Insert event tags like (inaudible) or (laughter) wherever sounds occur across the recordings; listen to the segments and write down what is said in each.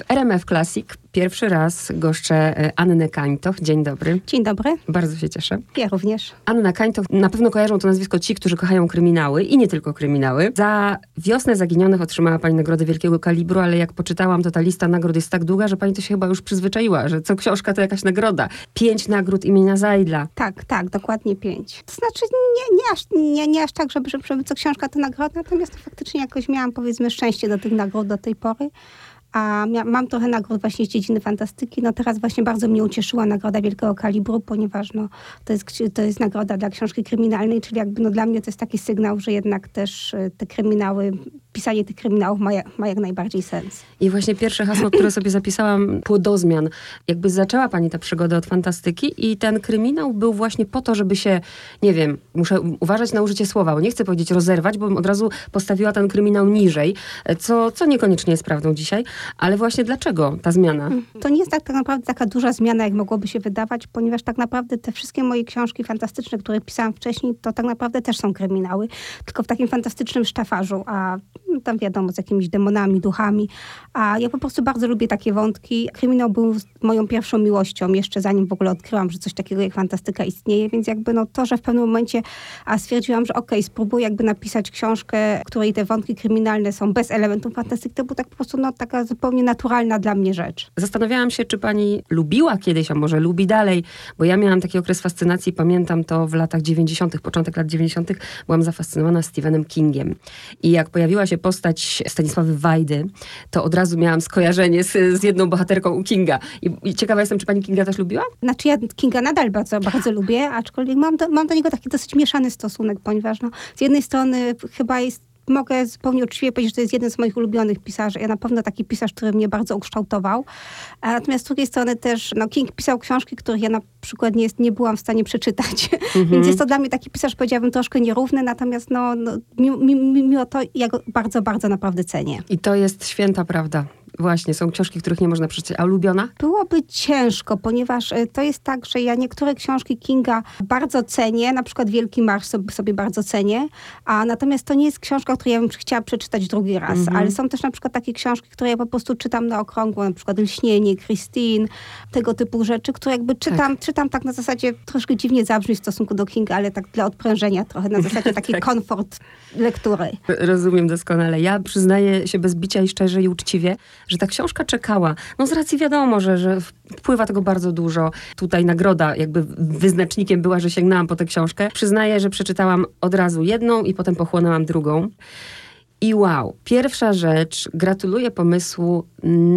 W RMF Classic pierwszy raz goszczę e, Annę Kańtoch. Dzień dobry. Dzień dobry. Bardzo się cieszę. Ja również. Anna Kańtoch, na pewno kojarzą to nazwisko ci, którzy kochają kryminały i nie tylko kryminały. Za Wiosnę Zaginionych otrzymała pani nagrodę wielkiego kalibru, ale jak poczytałam, to ta lista nagród jest tak długa, że pani to się chyba już przyzwyczaiła, że co książka to jakaś nagroda. Pięć nagród imienia Zajdla. Tak, tak, dokładnie pięć. To znaczy nie, nie, aż, nie, nie aż tak, żeby, żeby co książka to nagroda, natomiast faktycznie jakoś miałam powiedzmy szczęście do tych nagród do tej pory. A mam trochę nagród właśnie z dziedziny fantastyki. No teraz właśnie bardzo mnie ucieszyła nagroda wielkiego kalibru, ponieważ no, to, jest, to jest nagroda dla książki kryminalnej, czyli jakby no, dla mnie to jest taki sygnał, że jednak też y, te kryminały, pisanie tych kryminałów ma, ma jak najbardziej sens. I właśnie pierwsze hasło, które sobie zapisałam, płodozmian. Jakby zaczęła pani tę przygodę od fantastyki i ten kryminał był właśnie po to, żeby się, nie wiem, muszę uważać na użycie słowa, bo nie chcę powiedzieć rozerwać, bo bym od razu postawiła ten kryminał niżej, co, co niekoniecznie jest prawdą dzisiaj. Ale właśnie dlaczego ta zmiana? To nie jest tak, tak naprawdę taka duża zmiana, jak mogłoby się wydawać, ponieważ tak naprawdę te wszystkie moje książki fantastyczne, które pisałam wcześniej, to tak naprawdę też są kryminały, tylko w takim fantastycznym sztafarzu, a tam wiadomo, z jakimiś demonami, duchami. A ja po prostu bardzo lubię takie wątki. Kryminał był moją pierwszą miłością, jeszcze zanim w ogóle odkryłam, że coś takiego jak fantastyka istnieje, więc jakby no to, że w pewnym momencie a stwierdziłam, że okej, spróbuję jakby napisać książkę, w której te wątki kryminalne są bez elementów fantastyki, to była tak po prostu no, taka zupełnie naturalna dla mnie rzecz. Zastanawiałam się, czy pani lubiła kiedyś, a może lubi dalej, bo ja miałam taki okres fascynacji, pamiętam to w latach 90., początek lat 90., byłam zafascynowana Stephenem Kingiem. I jak pojawiła się postać Stanisławy Wajdy, to od razu miałam skojarzenie z, z jedną bohaterką u Kinga. I, I ciekawa jestem, czy pani Kinga też lubiła? Znaczy ja Kinga nadal bardzo, bardzo lubię, aczkolwiek mam do, mam do niego taki dosyć mieszany stosunek, ponieważ no, z jednej strony chyba jest mogę zupełnie uczciwie powiedzieć, że to jest jeden z moich ulubionych pisarzy. Ja na pewno taki pisarz, który mnie bardzo ukształtował. A natomiast z drugiej strony też, no King pisał książki, których ja na przykład nie, jest, nie byłam w stanie przeczytać. (laughs) Więc jest to dla mnie taki pisarz, powiedziałabym, troszkę nierówny, natomiast no, no mimo, mimo to ja go bardzo, bardzo naprawdę cenię. I to jest święta prawda. Właśnie, są książki, których nie można przeczytać. A ulubiona? Byłoby ciężko, ponieważ y, to jest tak, że ja niektóre książki Kinga bardzo cenię, na przykład Wielki Marsz sobie, bardzo cenię, a natomiast to nie jest książka, którą ja bym chciała przeczytać drugi raz, Mhm. ale są też na przykład takie książki, które ja po prostu czytam na okrągło, na przykład Lśnienie, Christine, tego typu rzeczy, które jakby czytam, czytam tak na zasadzie, troszkę dziwnie zabrzmi w stosunku do Kinga, ale tak dla odprężenia trochę, na zasadzie (laughs) taki Tak. komfort lektury. Rozumiem doskonale. Ja przyznaję się bez bicia i szczerze i uczciwie, że ta książka czekała. No z racji wiadomo, że, że wpływa tego bardzo dużo. Tutaj nagroda jakby wyznacznikiem była, że sięgnęłam po tę książkę. Przyznaję, że przeczytałam od razu jedną i potem pochłonęłam drugą. I wow, pierwsza rzecz, gratuluję pomysłu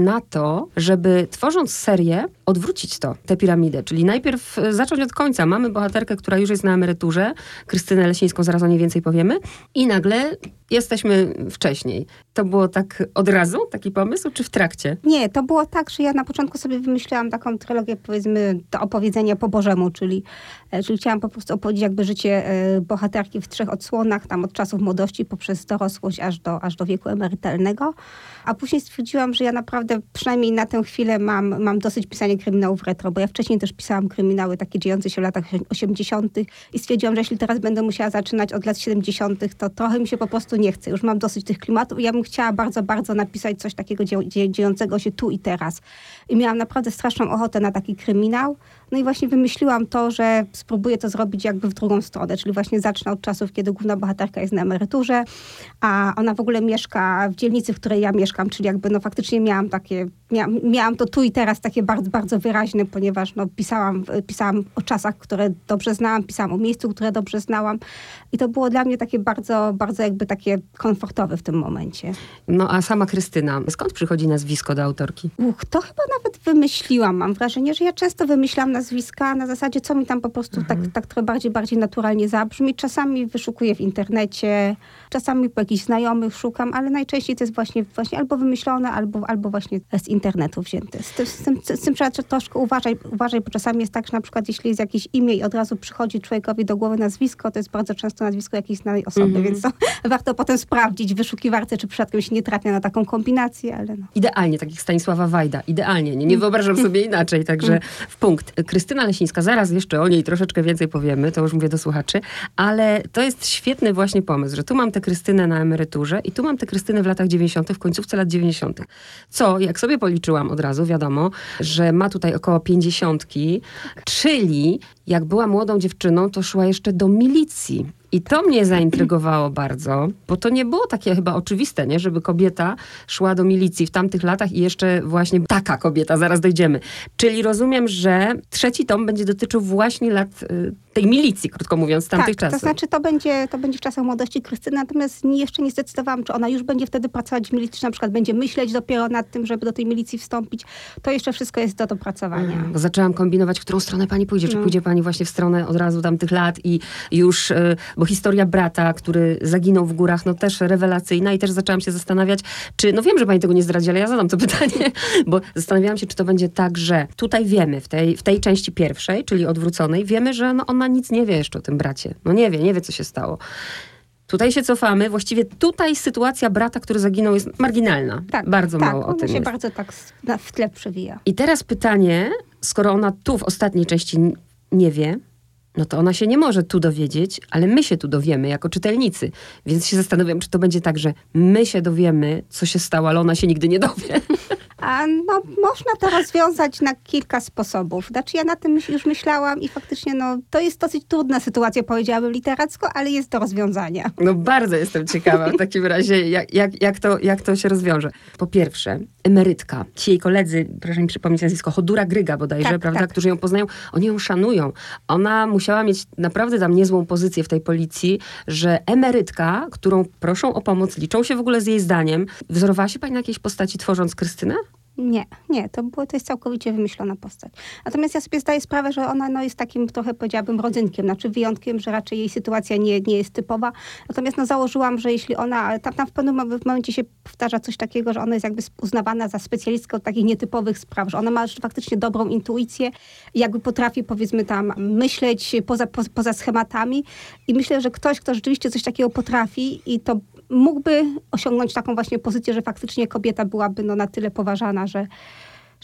na to, żeby tworząc serię, odwrócić to, tę piramidę. Czyli najpierw e, zacząć od końca. Mamy bohaterkę, która już jest na emeryturze, Krystynę Lesińską, zaraz o niej więcej powiemy. I nagle jesteśmy wcześniej. To było tak od razu, taki pomysł, czy w trakcie? Nie, to było tak, że ja na początku sobie wymyślałam taką trylogię, powiedzmy, do opowiedzenia po Bożemu, czyli, e, czyli chciałam po prostu opowiedzieć jakby życie e, bohaterki w trzech odsłonach, tam od czasów młodości poprzez dorosłość aż do, aż do wieku emerytalnego. A później stwierdziłam, że ja naprawdę przynajmniej na tę chwilę mam, mam dosyć pisania kryminałów retro, bo ja wcześniej też pisałam kryminały takie dziejące się w latach 80. i stwierdziłam, że jeśli teraz będę musiała zaczynać od lat 70., to trochę mi się po prostu nie chce. Już mam dosyć tych klimatów i ja bym chciała bardzo, bardzo napisać coś takiego dzie- dziejącego się tu i teraz. I miałam naprawdę straszną ochotę na taki kryminał. No i właśnie wymyśliłam to, że spróbuję to zrobić jakby w drugą stronę, czyli właśnie zacznę od czasów, kiedy główna bohaterka jest na emeryturze, a ona w ogóle mieszka w dzielnicy, w której ja mieszkam, czyli jakby no faktycznie miałam takie, mia, miałam to tu i teraz takie bardzo, bardzo wyraźne, ponieważ no pisałam, pisałam o czasach, które dobrze znałam, pisałam o miejscu, które dobrze znałam i to było dla mnie takie bardzo, bardzo jakby takie komfortowe w tym momencie. No a sama Krystyna, skąd przychodzi nazwisko do autorki? Uch, to chyba nawet wymyśliłam. Mam wrażenie, że ja często wymyślam nazwiska na zasadzie, co mi tam po prostu tak, tak trochę bardziej, bardziej naturalnie zabrzmi. Czasami wyszukuję w internecie, czasami po jakichś znajomych szukam, ale najczęściej to jest właśnie, właśnie albo wymyślone, albo, albo właśnie z internetu wzięte. Z tym, z tym, z tym trzeba troszkę uważać, uważaj, bo czasami jest tak, że na przykład jeśli jest jakieś imię i od razu przychodzi człowiekowi do głowy nazwisko, to jest bardzo często nazwisko jakiejś znanej osoby, więc to (laughs) warto potem sprawdzić w wyszukiwarce, czy przypadkiem się nie trafia na taką kombinację, ale no. Idealnie, tak jak Stanisława Wajda. Idealnie. Nie, nie wyobrażam sobie (laughs) inaczej, także w punkt. Krystyna Lesińska, zaraz jeszcze o niej troszeczkę więcej powiemy, to już mówię do słuchaczy, ale to jest świetny właśnie pomysł, że tu mam tę Krystynę na emeryturze i tu mam tę Krystynę w latach 90., w końcówce lat 90. Co, jak sobie policzyłam od razu, wiadomo, że ma tutaj około 50, czyli jak była młodą dziewczyną, to szła jeszcze do milicji. I to mnie zaintrygowało (clears throat) bardzo, bo to nie było takie chyba oczywiste, nie? żeby kobieta szła do milicji w tamtych latach i jeszcze właśnie taka kobieta, zaraz dojdziemy. Czyli rozumiem, że trzeci tom będzie dotyczył właśnie lat y, tej milicji, krótko mówiąc, tamtych tak, czasów. to znaczy to będzie, to będzie w czasach młodości Krystyny, natomiast jeszcze nie zdecydowałam, czy ona już będzie wtedy pracować w milicji, czy na przykład będzie myśleć dopiero nad tym, żeby do tej milicji wstąpić. To jeszcze wszystko jest do dopracowania. Mm, bo zaczęłam kombinować, w którą stronę pani pójdzie. Czy no. pójdzie pani właśnie w stronę od razu tamtych lat i już, y, bo historia brata, który zaginął w górach, no też rewelacyjna i też zaczęłam się zastanawiać, czy, no wiem, że pani tego nie zdradzi, ale ja zadam to (laughs) pytanie, bo zastanawiałam się, czy to będzie tak, że tutaj wiemy, w tej, w tej części pierwszej, czyli odwróconej, wiemy, że no, ona nic nie wie jeszcze o tym bracie. No nie wie, nie wie, co się stało. Tutaj się cofamy. Właściwie tutaj sytuacja brata, który zaginął, jest marginalna. Tak, bardzo tak, mało o tym się jest. bardzo tak w tle przewija. I teraz pytanie, skoro ona tu w ostatniej części nie wie, no to ona się nie może tu dowiedzieć, ale my się tu dowiemy jako czytelnicy. Więc się zastanawiam, czy to będzie tak, że my się dowiemy, co się stało, ale ona się nigdy nie dowie. (laughs) A no, można to rozwiązać na kilka sposobów. Znaczy ja na tym już myślałam i faktycznie no, to jest dosyć trudna sytuacja, powiedziałabym literacko, ale jest do rozwiązania. No bardzo jestem ciekawa w takim razie, jak, jak, jak, to, jak to się rozwiąże. Po pierwsze, emerytka. Ci jej koledzy, proszę mi przypomnieć nazwisko, Hodura Gryga bodajże, tak, prawda, tak. którzy ją poznają, oni ją szanują. Ona musiała mieć naprawdę tam niezłą pozycję w tej policji, że emerytka, którą proszą o pomoc, liczą się w ogóle z jej zdaniem. Wzorowała się pani na jakiejś postaci tworząc Krystynę? Nie, nie, to, było, to jest całkowicie wymyślona postać. Natomiast ja sobie zdaję sprawę, że ona no, jest takim trochę, powiedziałabym, rodzynkiem, znaczy wyjątkiem, że raczej jej sytuacja nie, nie jest typowa. Natomiast no, założyłam, że jeśli ona, tam, tam w pewnym momencie się powtarza coś takiego, że ona jest jakby uznawana za specjalistkę od takich nietypowych spraw, że ona ma faktycznie dobrą intuicję, jakby potrafi powiedzmy tam myśleć poza, poza, poza schematami i myślę, że ktoś, kto rzeczywiście coś takiego potrafi i to mógłby osiągnąć taką właśnie pozycję, że faktycznie kobieta byłaby no, na tyle poważana, że,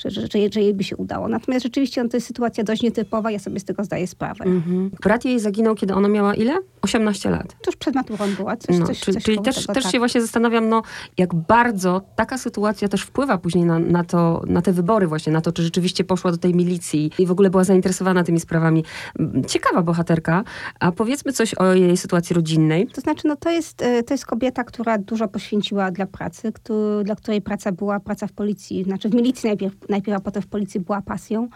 że, że, że, że jej by się udało. Natomiast rzeczywiście no, to jest sytuacja dość nietypowa, ja sobie z tego zdaję sprawę. Mhm. Brat jej zaginął, kiedy ona miała ile? 18 lat. Tuż przed maturą była. Coś, no, coś, czyli, coś czyli też, tego, też tak. się właśnie zastanawiam, no, jak bardzo taka sytuacja też wpływa później na, na, to, na te wybory właśnie, na to, czy rzeczywiście poszła do tej milicji i w ogóle była zainteresowana tymi sprawami. Ciekawa bohaterka. A powiedzmy coś o jej sytuacji rodzinnej. To znaczy, no to jest, e, to jest kobieta, która dużo poświęciła dla pracy, który, dla której praca była praca w policji, znaczy w milicji najpierw, najpierw a potem w policji była pasją.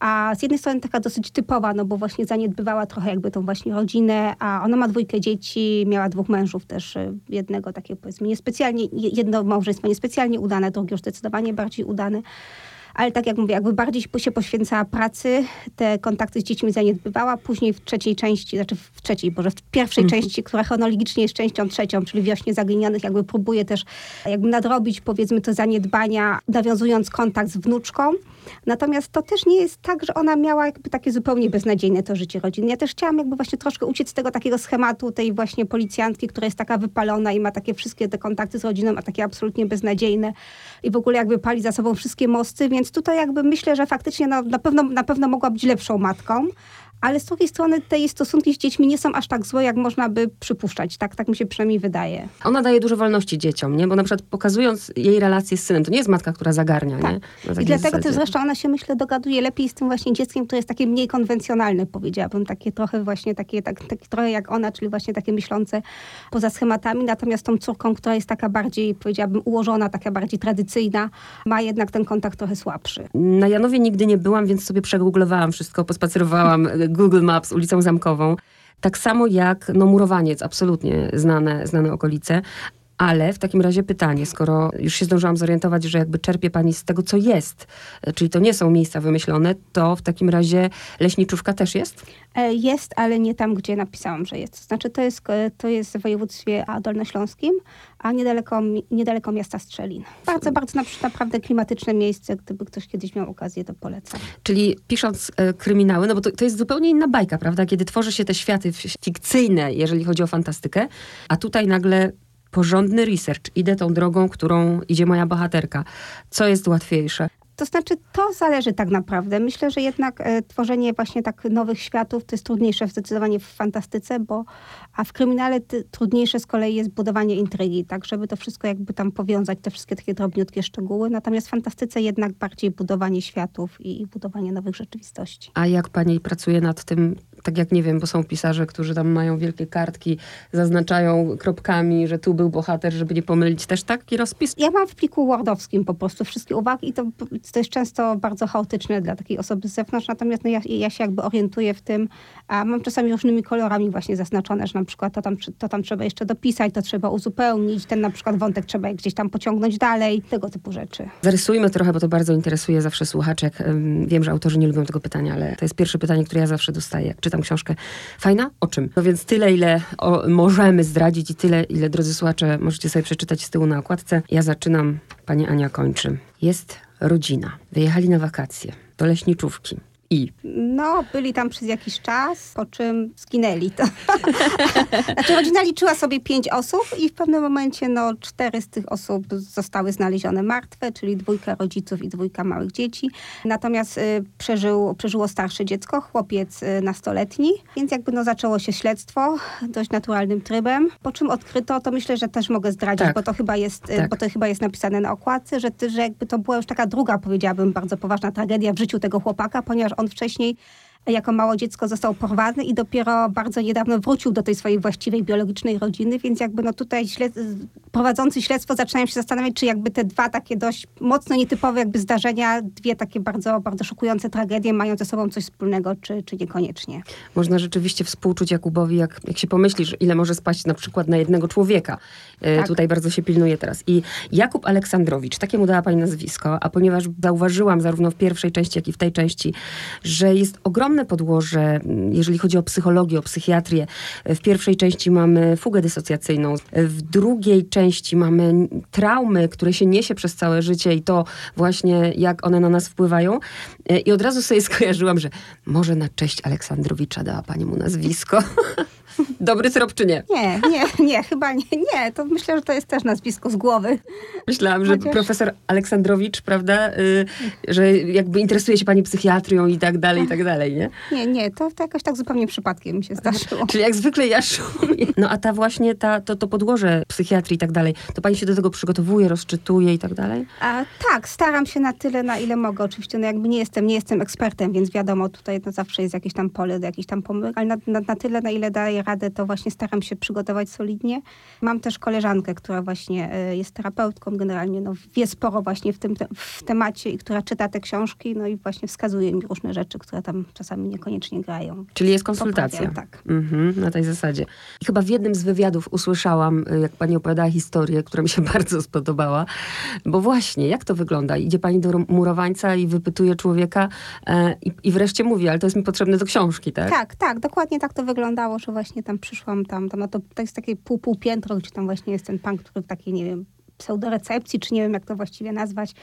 A z jednej strony taka dosyć typowa, no bo właśnie zaniedbywała trochę jakby tą właśnie rodzinę, a ona ma dwójkę dzieci, miała dwóch mężów też, y, jednego takiego powiedzmy niespecjalnie, jedno małżeństwo niespecjalnie udane, drugie już zdecydowanie bardziej udane ale tak jak mówię, jakby bardziej się poświęcała pracy, te kontakty z dziećmi zaniedbywała. Później w trzeciej części, znaczy w trzeciej, boże, w pierwszej mhm. części, która chronologicznie jest częścią trzecią, czyli Wiośnie Zaginionych, jakby próbuje też jakby nadrobić powiedzmy te zaniedbania, nawiązując kontakt z wnuczką. Natomiast to też nie jest tak, że ona miała jakby takie zupełnie beznadziejne to życie rodzinne. Ja też chciałam jakby właśnie troszkę uciec z tego takiego schematu tej właśnie policjantki, która jest taka wypalona i ma takie wszystkie te kontakty z rodziną, a takie absolutnie beznadziejne i w ogóle jakby pali za sobą wszystkie mosty, więc tutaj jakby myślę, że faktycznie no, na, pewno, na pewno mogła być lepszą matką, ale z drugiej strony te stosunki z dziećmi nie są aż tak złe, jak można by przypuszczać. Tak, tak mi się przynajmniej wydaje. Ona daje dużo wolności dzieciom, nie? Bo na przykład pokazując jej relacje z synem, to nie jest matka, która zagarnia, tak. nie? I dlatego zasadzie. też zresztą ona się, myślę, dogaduje lepiej z tym właśnie dzieckiem, które jest takie mniej konwencjonalne, powiedziałabym. Takie trochę właśnie, takie, tak, takie trochę jak ona, czyli właśnie takie myślące poza schematami. Natomiast tą córką, która jest taka bardziej, powiedziałabym, ułożona, taka bardziej tradycyjna, ma jednak ten kontakt trochę słabszy. Na Janowie nigdy nie byłam, więc sobie przegooglowałam wszystko, pospacerowałam (laughs) Google Maps ulicą Zamkową. Tak samo jak no, Murowaniec, absolutnie znane, znane okolice. Ale w takim razie pytanie, skoro już się zdążyłam zorientować, że jakby czerpie pani z tego, co jest, czyli to nie są miejsca wymyślone, to w takim razie leśniczówka też jest? E, jest, ale nie tam, gdzie napisałam, że jest. Znaczy to jest, e, to jest w województwie dolnośląskim, a niedaleko, niedaleko miasta Strzelin. Bardzo, bardzo naprawdę klimatyczne miejsce. Gdyby ktoś kiedyś miał okazję, to polecam. Czyli pisząc e, kryminały, no bo to, to jest zupełnie inna bajka, prawda? Kiedy tworzy się te światy fikcyjne, jeżeli chodzi o fantastykę, a tutaj nagle porządny research. Idę tą drogą, którą idzie moja bohaterka. Co jest łatwiejsze? To znaczy, to zależy tak naprawdę. Myślę, że jednak e, tworzenie właśnie tak nowych światów to jest trudniejsze zdecydowanie w fantastyce, bo a w kryminale ty, trudniejsze z kolei jest budowanie intrygi, tak, żeby to wszystko jakby tam powiązać, te wszystkie takie drobniutkie szczegóły. Natomiast w fantastyce jednak bardziej budowanie światów i, i budowanie nowych rzeczywistości. A jak pani pracuje nad tym, tak jak nie wiem, bo są pisarze, którzy tam mają wielkie kartki, zaznaczają kropkami, że tu był bohater, żeby nie pomylić. Też taki rozpis? Ja mam w pliku wordowskim po prostu wszystkie uwagi i to, to jest często bardzo chaotyczne dla takiej osoby z zewnątrz, natomiast no ja, ja się jakby orientuję w tym, a mam czasami różnymi kolorami właśnie zaznaczone, że na przykład to tam, to tam trzeba jeszcze dopisać, to trzeba uzupełnić, ten na przykład wątek trzeba gdzieś tam pociągnąć dalej, tego typu rzeczy. Zarysujmy trochę, bo to bardzo interesuje zawsze um, wiem, że autorzy nie lubią tego pytania, ale to jest pierwsze pytanie, które ja zawsze dostaję, jak czytam książkę. Fajna? O czym? No więc tyle, ile o, możemy zdradzić i tyle, ile, drodzy słuchacze, możecie sobie przeczytać z tyłu na okładce. Ja zaczynam, pani Ania kończy. Jest rodzina. Wyjechali na wakacje do leśniczówki. I? No, byli tam przez jakiś czas, po czym zginęli. To. (laughs) znaczy rodzina liczyła sobie pięć osób i w pewnym momencie no, cztery z tych osób zostały znalezione martwe, czyli dwójka rodziców i dwójka małych dzieci. Natomiast y, przeżył, przeżyło starsze dziecko, chłopiec y, nastoletni, więc jakby no, zaczęło się śledztwo dość naturalnym trybem. Po czym odkryto, to myślę, że też mogę zdradzić, tak. bo, to chyba jest, y, tak. bo to chyba jest napisane na okładce, że, że jakby to była już taka druga, powiedziałabym, bardzo poważna tragedia w życiu tego chłopaka, ponieważ on wcześniej jako mało dziecko został porwany i dopiero bardzo niedawno wrócił do tej swojej właściwej biologicznej rodziny, więc jakby no tutaj śled... prowadzący śledztwo zaczynają się zastanawiać, czy jakby te dwa takie dość mocno nietypowe jakby zdarzenia, dwie takie bardzo, bardzo szokujące tragedie mają ze sobą coś wspólnego, czy, czy niekoniecznie. Można rzeczywiście współczuć Jakubowi, jak, jak się pomyślisz, ile może spaść na przykład na jednego człowieka. E, tak. Tutaj bardzo się pilnuje teraz. I Jakub Aleksandrowicz, takie mu dała pani nazwisko, a ponieważ zauważyłam zarówno w pierwszej części, jak i w tej części, że jest ogromny ogromne podłoże, jeżeli chodzi o psychologię, o psychiatrię. W pierwszej części mamy fugę dysocjacyjną, w drugiej części mamy traumy, które się niesie przez całe życie i to właśnie jak one na nas wpływają. I od razu sobie skojarzyłam, że może na cześć Aleksandrowicza dała pani mu nazwisko. (laughs) Dobry syrop czy nie? Nie, nie, nie, chyba nie. Nie, to myślę, że to jest też nazwisko z głowy. Myślałam, że Chociaż... profesor Aleksandrowicz, prawda, y, że jakby interesuje się pani psychiatrią i tak dalej, i tak dalej, nie? Nie, nie, to, to jakoś tak zupełnie przypadkiem mi się zdarzyło. Czyli jak zwykle ja szuję. No a ta właśnie, ta, to, to podłoże psychiatrii i tak dalej, to pani się do tego przygotowuje, rozczytuje i tak dalej? A, tak, staram się na tyle, na ile mogę. Oczywiście, no jakby nie jestem, nie jestem ekspertem, więc wiadomo, tutaj no zawsze jest jakieś tam pole do jakichś tam pomyłek, ale na, na, na tyle, na ile radę, to właśnie staram się przygotować solidnie. Mam też koleżankę, która właśnie e, jest terapeutką, generalnie no, wie sporo właśnie w tym w temacie i która czyta te książki, no i właśnie wskazuje mi różne rzeczy, które tam czasami niekoniecznie grają. Czyli jest konsultacja. Poprawiam, tak. Mhm, na tej zasadzie. I chyba w jednym z wywiadów usłyszałam, e, jak pani opowiadała historię, która mi się (laughs) bardzo spodobała, bo właśnie, jak to wygląda? Idzie pani do murowańca i wypytuje człowieka e, i, i wreszcie mówi, ale to jest mi potrzebne do książki, tak? Tak, tak, dokładnie tak to wyglądało, że właśnie tam przyszłam tam, tam no to, to jest takie pół, pół piętro, gdzie tam właśnie jest ten pan, który w takiej, nie wiem, pseudorecepcji, czy nie wiem, jak to właściwie nazwać,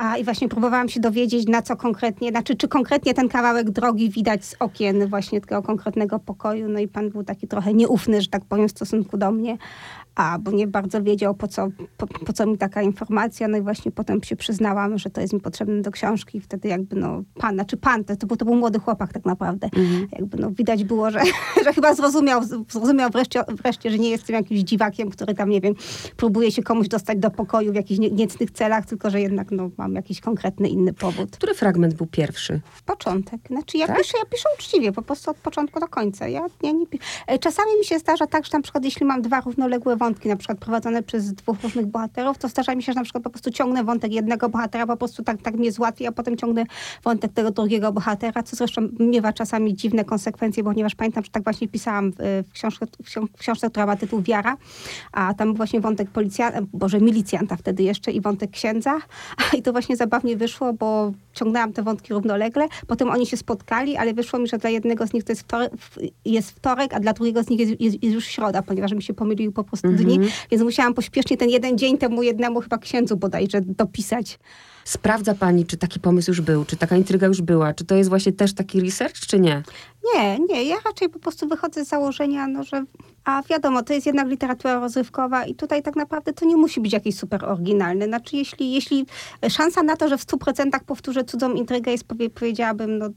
a, I właśnie próbowałam się dowiedzieć, na co konkretnie, znaczy czy konkretnie ten kawałek drogi widać z okien właśnie tego konkretnego pokoju. No i pan był taki trochę nieufny, że tak powiem, w stosunku do mnie a, bo nie bardzo wiedział, po co, po, po, co mi taka informacja. No i właśnie potem się przyznałam, że to jest mi potrzebne do książki. I wtedy jakby, no, pan, znaczy pan, to, to, był, to był młody chłopak tak naprawdę. Mhm. Jakby, no, widać było, że, (laughs) że chyba zrozumiał, zrozumiał wreszcie, wreszcie, że nie jestem jakimś dziwakiem, który tam, nie wiem, próbuje się komuś dostać do pokoju w jakichś nie, niecnych celach, tylko że jednak, no, mam jakiś konkretny inny powód. Który fragment był pierwszy? Początek. Znaczy, ja tak? piszę, ja piszę uczciwie, po prostu od początku do końca. Ja, ja nie e, Czasami mi się zdarza tak, że na przykład jeśli mam dwa równoległe wątki, na przykład prowadzone przez dwóch różnych bohaterów, to zdarza mi się, że na przykład po prostu ciągnę wątek jednego bohatera, po prostu tak, tak mnie złatwi, a potem ciągnę wątek tego drugiego bohatera, co zresztą miewa czasami dziwne konsekwencje, ponieważ pamiętam, że tak właśnie pisałam w, książce, w książce, która ma tytuł Wiara, a tam właśnie wątek policjanta, boże, milicjanta wtedy jeszcze i wątek księdza, i to właśnie zabawnie wyszło, bo ciągnęłam te wątki równolegle, potem oni się spotkali, ale wyszło mi, że dla jednego z nich to jest wtorek, jest wtorek a dla drugiego z nich jest, jest, jest już środa, ponieważ mi się pomyliły po prostu dni, więc musiałam pośpiesznie ten jeden dzień temu jednemu chyba księdzu bodajże dopisać. sprawdza pani, czy taki pomysł już był, czy taka intryga już była, czy to jest właśnie też taki research, czy nie? Nie, nie, ja raczej po prostu wychodzę z założenia, no, że a wiadomo, to jest jednak literatura rozrywkowa i tutaj tak naprawdę to nie musi być jakieś super oryginalne. Znaczy, jeśli, jeśli szansa na to, że w 100% powtórzę cudzą intrygę jest, powiedziałabym, no,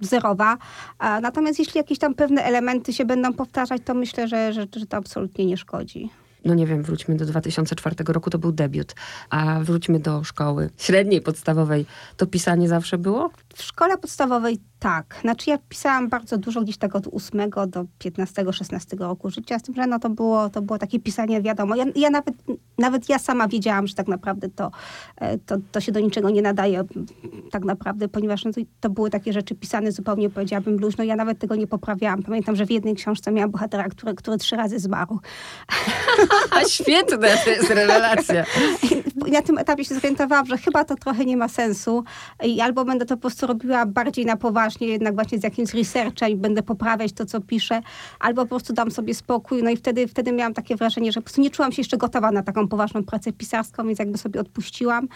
zerowa. Natomiast jeśli jakieś tam pewne elementy się będą powtarzać, to myślę, że, że, że to absolutnie nie szkodzi no nie wiem, wróćmy do 2004 roku, to był debiut, a wróćmy do szkoły średniej, podstawowej. To pisanie zawsze było? W szkole podstawowej tak. Znaczy ja pisałam bardzo dużo, gdzieś tak od 8 do 15-16 roku życia, z tym, że no to było, to było takie pisanie, wiadomo. Ja, ja nawet, nawet ja sama wiedziałam, że tak naprawdę to, e, to, to się do niczego nie nadaje tak naprawdę, ponieważ no to, to były takie rzeczy pisane zupełnie, powiedziałabym, luźno. Ja nawet tego nie poprawiałam. Pamiętam, że w jednej książce miałam bohatera, który, który trzy razy zmarł. (laughs) Świetne, to jest rewelacja. (laughs) Na tym etapie się zorientowałam, że chyba to trochę nie ma sensu i albo będę to po prostu robiła bardziej na poważnie, jednak właśnie z jakimś researchem i będę poprawiać to, co piszę, albo po prostu dam sobie spokój. No i wtedy, wtedy miałam takie wrażenie, że po prostu nie czułam się jeszcze gotowa na taką poważną pracę pisarską, więc jakby sobie odpuściłam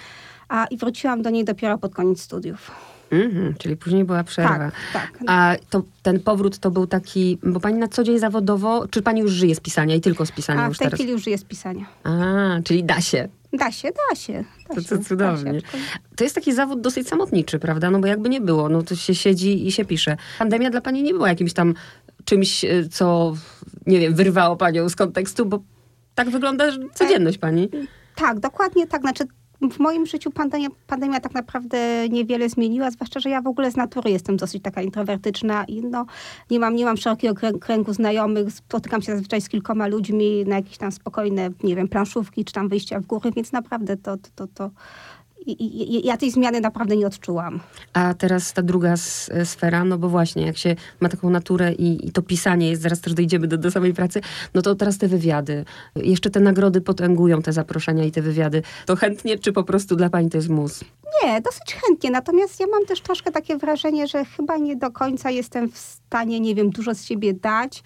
a, i wróciłam do niej dopiero pod koniec studiów. Mm-hmm, czyli później była przerwa. Tak, tak. A to, ten powrót to był taki, bo pani na co dzień zawodowo, czy pani już żyje z pisania i tylko z pisania A, już w tej chwili już żyje z pisania. A, czyli da się. Da się, da się. Da to, się, to cudownie. się. To jest taki zawód dosyć samotniczy, prawda? No bo jakby nie było, no to się siedzi i się pisze. Pandemia dla pani nie była jakimś tam czymś, e, co, nie wiem, wyrwało panią z kontekstu, bo tak wygląda codzienność pani. Tak, dokładnie tak. Znaczy w moim życiu pandemia, pandemia tak naprawdę niewiele zmieniła, zwłaszcza, że ja w ogóle z natury jestem dosyć taka introwertyczna i no, nie mam, nie mam szerokiego kręgu znajomych, spotykam się zazwyczaj z kilkoma ludźmi na jakieś tam spokojne, nie wiem, planszówki czy tam wyjścia w góry, więc naprawdę to, to, to, to i, i, ja tej zmiany naprawdę nie odczułam. A teraz ta druga sfera, no bo właśnie, jak się ma taką naturę i, i to pisanie jest, zaraz też dojdziemy do, do samej pracy, no to teraz te wywiady. Jeszcze te nagrody potęgują te zaproszenia i te wywiady. To chętnie, czy po prostu dla pani to jest mus? Nie, dosyć chętnie. Natomiast ja mam też troszkę takie wrażenie, że chyba nie do końca jestem w stanie, nie wiem, dużo z siebie dać,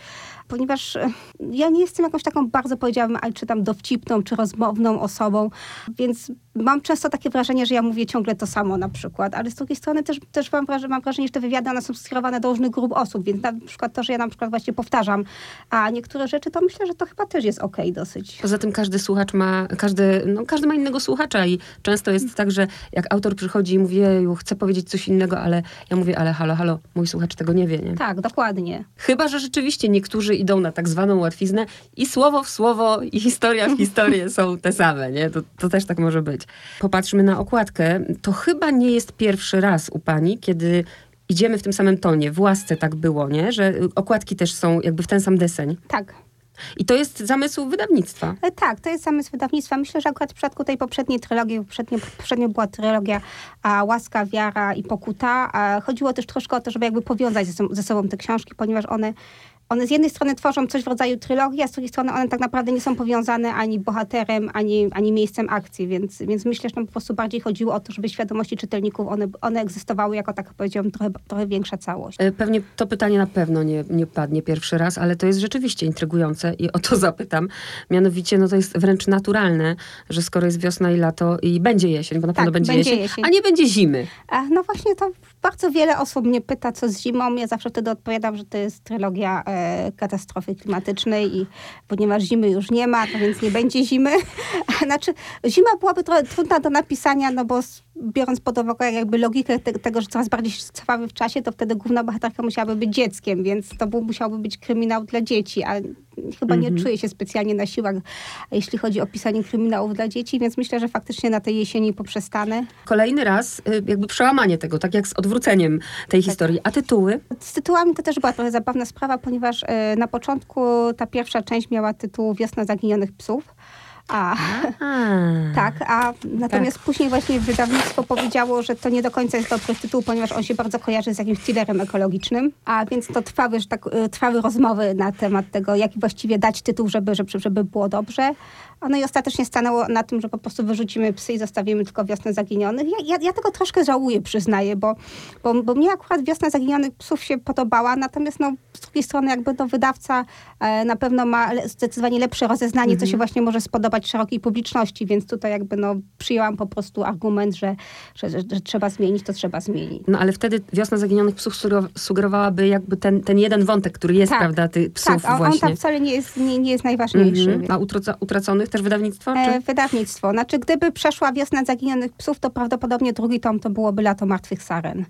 ponieważ e, ja nie jestem jakąś taką bardzo, powiedziałabym, ale czy tam dowcipną, czy rozmowną osobą, więc mam często takie wrażenie, że ja mówię ciągle to samo na przykład, ale z drugiej strony też, też mam, wrażenie, mam wrażenie, że te wywiady one są skierowane do różnych grup osób, więc na przykład to, że ja na przykład właśnie powtarzam, a niektóre rzeczy, to myślę, że to chyba też jest okej okay dosyć. Poza tym każdy słuchacz ma, każdy, no, każdy ma innego słuchacza i często jest tak, że jak autor przychodzi i mówi, chcę powiedzieć coś innego, ale ja mówię, ale halo, halo, mój słuchacz tego nie wie, nie? Tak, dokładnie. Chyba, że rzeczywiście niektórzy idą na tak zwaną łatwiznę i słowo w słowo i historia w (laughs) historię są te same, nie? To, to też tak może być. Popatrzmy na okładkę. To chyba nie jest pierwszy raz u pani, kiedy idziemy w tym samym tonie. W łasce tak było, nie? Że okładki też są jakby w ten sam deseń. Tak. I to jest zamysł wydawnictwa. E, tak, to jest zamysł wydawnictwa. Myślę, że akurat w przypadku tej poprzedniej trylogii, poprzednio, poprzednio była trylogia a, Łaska, Wiara i Pokuta. A, chodziło też troszkę o to, żeby jakby powiązać ze, ze sobą te książki, ponieważ one one z jednej strony tworzą coś w rodzaju trylogii, a z drugiej strony one tak naprawdę nie są powiązane ani bohaterem, ani, ani miejscem akcji, więc, więc myślę, że tam po prostu bardziej chodziło o to, żeby świadomości czytelników one, one egzystowały jako, tak powiedziałam, trochę, trochę większa całość. E, pewnie to pytanie na pewno nie, nie padnie pierwszy raz, ale to jest rzeczywiście intrygujące i o to (laughs) zapytam. Mianowicie, no to jest wręcz naturalne, że skoro jest wiosna i lato i będzie jesień, bo na pewno tak, będzie, będzie jesień, jesień, a nie będzie zimy. A, no właśnie to bardzo wiele osób mnie pyta, co z zimą. Ja zawsze wtedy odpowiadam, że to jest trylogia e, katastrofy klimatycznej i ponieważ zimy już nie ma, to więc nie będzie zimy. (laughs) znaczy, zima byłaby trochę trudna do napisania, no bo biorąc pod uwagę jakby logikę te, tego, że coraz bardziej trwały w czasie, to wtedy główna bohaterka musiałaby być dzieckiem, więc to był, musiałby być kryminał dla dzieci, a chyba nie mhm. czuję się specjalnie na siłach, jeśli chodzi o pisanie kryminałów dla dzieci, więc myślę, że faktycznie na tej jesieni poprzestanę. Kolejny raz y, jakby przełamanie tego, tak jak z odwróceniem tej tak. historii. A tytuły? Z tytułami to też była trochę zabawna sprawa, ponieważ y, na początku ta pierwsza część miała tytuł Wiosna zaginionych psów, a, (laughs) tak, a natomiast tak. później właśnie wydawnictwo powiedziało, że to nie do końca jest dobry tytuł, ponieważ on się bardzo kojarzy z jakimś thrillerem ekologicznym, a więc to trwały, że tak, y, trwały rozmowy na temat tego, jaki właściwie dać tytuł, żeby, żeby, żeby było dobrze. No i ostatecznie stanęło na tym, że po prostu wyrzucimy psy i zostawimy tylko Wiosnę Zaginionych. Ja, ja, ja tego troszkę żałuję, przyznaję, bo, bo, bo mnie akurat Wiosna Zaginionych Psów się podobała, natomiast no, z drugiej strony jakby to wydawca e, na pewno ma zdecydowanie lepsze rozeznanie, mhm. co się właśnie może spodobać spodobać szerokiej publiczności, więc tutaj jakby no, przyjęłam po prostu argument, że, że, że, że trzeba zmienić, to trzeba zmienić. No ale wtedy Wiosna Zaginionych Psów sugerowałaby jakby ten, ten jeden wątek, który jest, tak, prawda, tych psów tak, a właśnie. on tam wcale nie jest, nie, nie jest najważniejszy. Mhm. A utraca, utraconych też wydawnictwo? E, wydawnictwo. Znaczy, gdyby przeszła Wiosna Zaginionych Psów, to prawdopodobnie drugi tom to byłoby Lato Martwych Saren.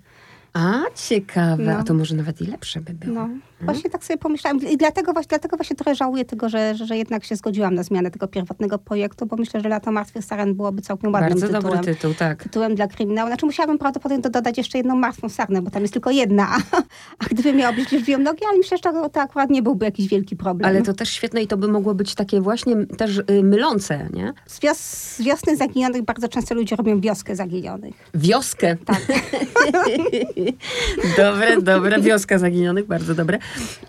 A, ciekawe. No. A to może nawet i lepsze by było. No, właśnie tak sobie pomyślałam. I dlatego właśnie, dlatego właśnie trochę żałuję tego, że, że, jednak się zgodziłam na zmianę tego pierwotnego projektu, bo myślę, że Lato Martwych Saren byłoby całkiem ładnym Bardzo tytułem. dobry tytuł, tak. tytułem dla kryminału. Znaczy musiałabym prawdopodobnie dodać jeszcze jedną martwą sarnę, bo tam jest tylko jedna, a, (laughs) a gdyby miała być liczbą nogi, ale myślę, że to, to akurat nie byłby jakiś wielki problem. Ale to też świetne i to by mogło być takie właśnie też y, mylące, nie? Z, wios z wiosny zaginionych bardzo często ludzie robią wioskę zaginionych. Wioskę. Tak. (laughs) (laughs) dobre, dobre. Wioska zaginionych, bardzo dobre.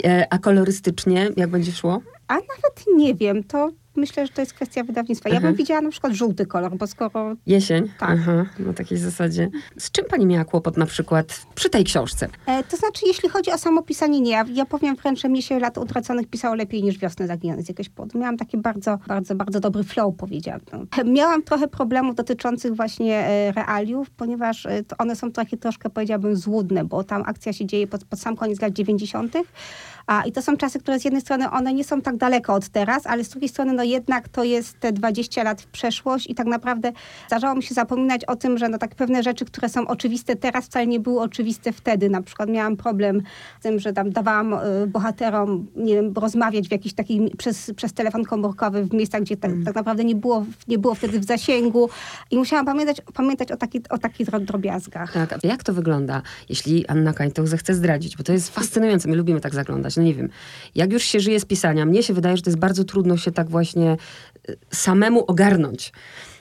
E, a kolorystycznie, jak będzie szło? A nawet nie wiem, to myślę, że to jest kwestia wydawnictwa. Ja Mhm. bym widziała na przykład żółty kolor, bo skoro... Jesień? Tak. Aha, na takiej zasadzie. Z czym pani miała kłopot na przykład przy tej książce? E, to znaczy, jeśli chodzi o samo pisanie, nie. Ja, ja powiem wręcz, że mnie się lat utraconych pisało lepiej niż wiosnę zaginionych z jakiegoś powodu. Miałam taki bardzo, bardzo, bardzo dobry flow, powiedziałabym. Miałam trochę problemów dotyczących właśnie e, realiów, ponieważ e, one są takie troszkę, powiedziałabym, złudne, bo tam akcja się dzieje pod, pod sam koniec lat 90. A, I to są czasy, które z jednej strony one nie są tak daleko od teraz, ale z drugiej strony no jednak to jest te 20 lat w przeszłość i tak naprawdę zdarzało mi się zapominać o tym, że no tak pewne rzeczy, które są oczywiste teraz wcale nie były oczywiste wtedy. Na przykład miałam problem z tym, że tam dawałam y, bohaterom, nie wiem, rozmawiać w jakiś taki przez, przez telefon komórkowy w miejscach, gdzie tak, tak naprawdę nie było, nie było wtedy w zasięgu i musiałam pamiętać, pamiętać o, taki, o takich dro- drobiazgach. Tak, jak to wygląda, jeśli Anna Kańtoch zechce zdradzić? Bo to jest fascynujące, my lubimy tak zaglądać. No nie wiem, jak już się żyje z pisania, mnie się wydaje, że to jest bardzo trudno się tak właśnie y, samemu ogarnąć.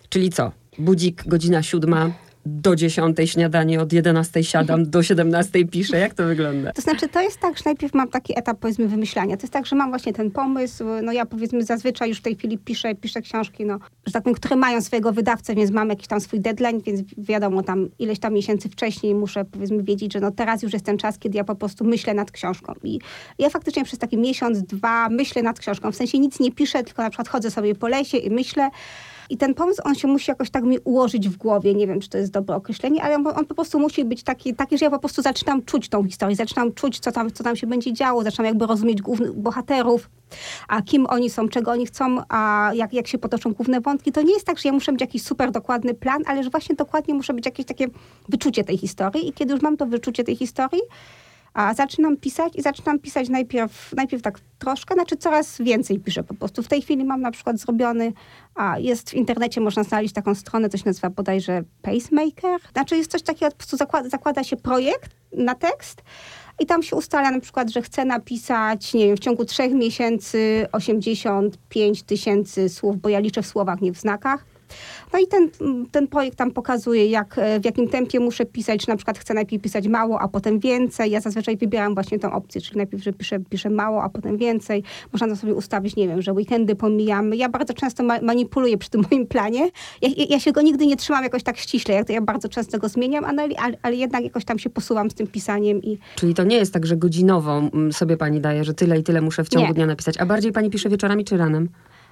Czyli co? Budzik, godzina siódma, do dziesiątej śniadanie, od jedenastej siadam, do siedemnastej piszę. Jak to wygląda? To znaczy, to jest tak, że najpierw mam taki etap, powiedzmy, wymyślania. To jest tak, że mam właśnie ten pomysł, no ja powiedzmy zazwyczaj już w tej chwili piszę, piszę książki, no, że tak powiem, które mają swojego wydawcę, więc mam jakiś tam swój deadline, więc wiadomo, tam ileś tam miesięcy wcześniej muszę, powiedzmy, wiedzieć, że no teraz już jest ten czas, kiedy ja po prostu myślę nad książką. I ja faktycznie przez taki miesiąc, dwa myślę nad książką. W sensie nic nie piszę, tylko na przykład chodzę sobie po lesie i myślę, i ten pomysł, on się musi jakoś tak mi ułożyć w głowie. Nie wiem, czy to jest dobre określenie, ale on, on po prostu musi być taki, taki, że ja po prostu zaczynam czuć tą historię, zaczynam czuć, co tam, co tam się będzie działo, zaczynam jakby rozumieć głównych bohaterów, a kim oni są, czego oni chcą, a jak, jak się potoczą główne wątki. To nie jest tak, że ja muszę mieć jakiś super dokładny plan, ale że właśnie dokładnie muszę być jakieś takie wyczucie tej historii i kiedy już mam to wyczucie tej historii, a zaczynam pisać i zaczynam pisać najpierw, najpierw tak troszkę, znaczy coraz więcej piszę po prostu. W tej chwili mam na przykład zrobiony, a jest w internecie, można znaleźć taką stronę, się nazywa bodajże Pacemaker. Znaczy jest coś takiego, po prostu zakłada, zakłada się projekt na tekst i tam się ustala na przykład, że chcę napisać, nie wiem, w ciągu trzech miesięcy 85 tysięcy słów, bo ja liczę w słowach, nie w znakach. No i ten, ten projekt tam pokazuje, jak, e, w jakim tempie muszę pisać, czy na przykład chcę najpierw pisać mało, a potem więcej. Ja zazwyczaj wybieram właśnie tą opcję, czyli najpierw, że piszę, piszę mało, a potem więcej. Można to sobie ustawić, nie wiem, że weekendy pomijamy. Ja bardzo często ma manipuluję przy tym moim planie. Ja, ja, się go nigdy nie trzymam jakoś tak ściśle, jak to ja bardzo często go zmieniam, ale, ale, ale jednak jakoś tam się posuwam z tym pisaniem i Czyli to nie jest tak, że godzinowo mm, sobie pani daje, że tyle i tyle muszę w ciągu Nie. dnia napisać, a bardziej pani pisze wieczorami czy ranem?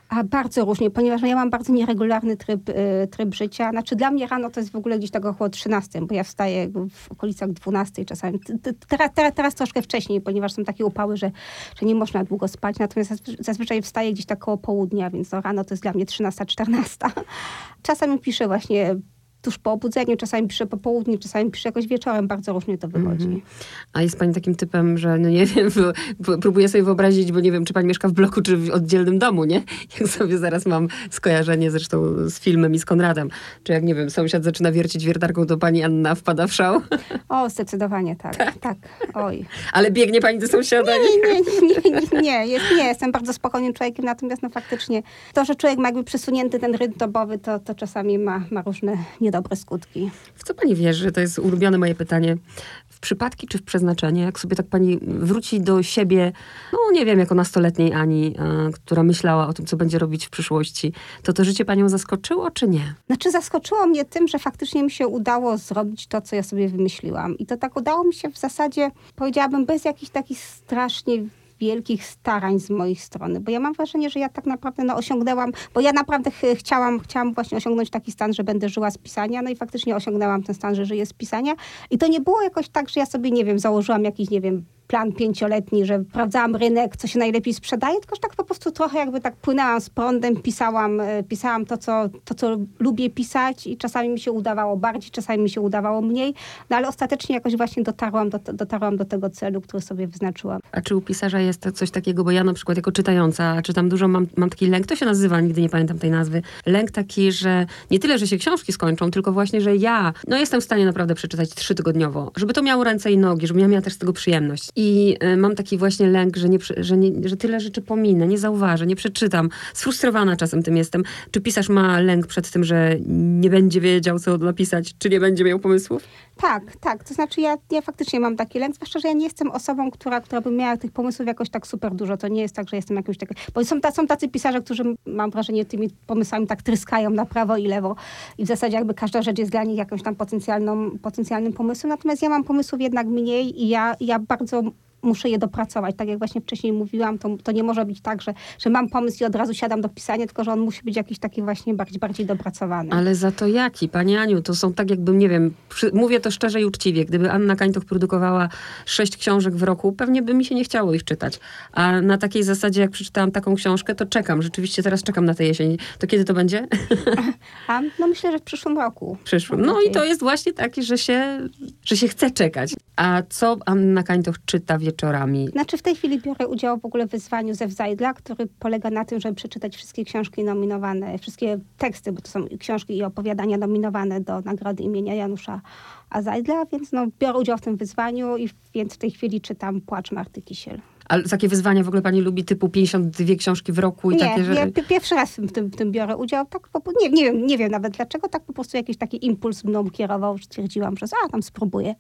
A bardzo różnie, ponieważ no, ja mam bardzo nieregularny tryb, y, tryb życia. Znaczy dla mnie rano to jest w ogóle gdzieś tak około 13, bo ja wstaję w okolicach 12 czasami. Teraz, teraz, teraz troszkę wcześniej, ponieważ są takie upały, że, że nie można długo spać. Natomiast zazwy- zazwyczaj wstaję gdzieś tak koło południa, więc no, rano to jest dla mnie 13-14. (laughs) Czasami piszę właśnie tuż po obudzeniu, czasami piszę po południu, czasami piszę jakoś wieczorem. Bardzo różnie to wychodzi. A jest pani takim typem, że no nie wiem, próbuję sobie wyobrazić, bo nie wiem, czy pani mieszka w bloku, czy w oddzielnym domu, nie? Jak sobie zaraz mam skojarzenie zresztą z filmem i z Konradem. Czy jak, nie wiem, sąsiad zaczyna wiercić wiertarką, to pani Anna wpada w szał? O, zdecydowanie tak. Tak, oj. Ale biegnie pani do sąsiada? Nie, nie, nie, nie, nie, jest, nie, jestem bardzo spokojnym człowiekiem, natomiast no faktycznie to, że człowiek ma jakby przesunięty ten rytm dobowy, to, to czasami ma, ma różne niedobre skutki. W co pani wierzy? To jest ulubione moje pytanie. W przypadki czy w przeznaczenie? Jak sobie tak pani wróci do siebie, no nie wiem, jako nastoletniej Ani, e, która myślała o tym, co będzie robić w przyszłości, to to życie panią zaskoczyło, czy nie? Znaczy zaskoczyło mnie tym, że faktycznie mi się udało zrobić to, co ja sobie wymyśliłam. I to tak udało mi się w zasadzie, powiedziałabym, bez jakichś takich strasznie wielkich starań z mojej strony, bo ja mam wrażenie, że ja tak naprawdę no, osiągnęłam, bo ja naprawdę ch- chciałam, chciałam właśnie osiągnąć taki stan, że będę żyła z pisania, no i faktycznie osiągnęłam ten stan, że żyję z pisania. I to nie było jakoś tak, że ja sobie, nie wiem, założyłam jakiś, nie wiem, plan pięcioletni, że sprawdzałam rynek, co się najlepiej sprzedaje, tylko że tak po prostu trochę jakby tak płynęłam z prądem, pisałam, e, pisałam to co, to, co lubię pisać i czasami mi się udawało bardziej, czasami mi się udawało mniej, no ale ostatecznie jakoś właśnie dotarłam do, dotarłam do tego celu, który sobie wyznaczyłam. A czy u pisarza jest coś takiego, bo ja na przykład jako czytająca czytam dużo, mam, mam taki lęk, to się nazywa, nigdy nie pamiętam tej nazwy, lęk taki, że nie tyle, że się książki skończą, tylko właśnie, że ja, no jestem w stanie naprawdę przeczytać trzytygodniowo, żeby to miało ręce i nogi, żebym ja miała też z tego przyjemność. I y, mam taki właśnie lęk, że, nie, że, nie, że tyle rzeczy pominę, nie zauważę, nie przeczytam. Sfrustrowana czasem tym jestem. Czy pisarz ma lęk przed tym, że nie będzie wiedział, co napisać, czy nie będzie miał pomysłów? Tak, tak. To znaczy ja, ja faktycznie mam taki lęk, zwłaszcza, że ja nie jestem osobą, która, która by miała tych pomysłów jakoś tak super dużo. To nie jest tak, że jestem jakimś takim... Bo są, ta, są tacy pisarze, którzy mam wrażenie tymi pomysłami tak tryskają na prawo i lewo i w zasadzie jakby każda rzecz jest dla nich jakąś tam potencjalną, potencjalnym pomysłem. Natomiast ja mam pomysłów jednak mniej i ja, ja bardzo muszę je dopracować. Tak jak właśnie wcześniej mówiłam, to, to nie może być tak, że, że mam pomysł i od razu siadam do pisania, tylko że on musi być jakiś taki właśnie bardziej, bardziej dopracowany. Ale za to jaki? Pani Aniu, to są tak jakbym, nie wiem, przy, mówię to szczerze i uczciwie, gdyby Anna Kańtoch produkowała sześć książek w roku, pewnie by mi się nie chciało ich czytać. A na takiej zasadzie, jak przeczytałam taką książkę, to czekam. Rzeczywiście teraz czekam na tę jesień. To kiedy to będzie? (laughs) A no myślę, że w przyszłym roku. Przyszłym. No i to jest właśnie takie, że się, że się chce czekać. A co Anna Kańtoch czyta wieczorami? Znaczy w tej chwili biorę udział w ogóle w wyzwaniu ze Wzajdla, który polega na tym, żeby przeczytać wszystkie książki nominowane, wszystkie teksty, bo to są książki i opowiadania nominowane do nagrody imienia Janusza Azajdla, więc no, biorę udział w tym wyzwaniu i więc w tej chwili czytam Płacz Marty Kisiel. Ale takie wyzwania w ogóle pani lubi typu 52 książki w roku i nie, takie, że... pi- pierwszy raz w tym, w tym biorę udział, tak po, nie, nie, wiem, nie wiem nawet dlaczego, tak po prostu jakiś taki impuls mną kierował, że stwierdziłam, że a, tam spróbuję.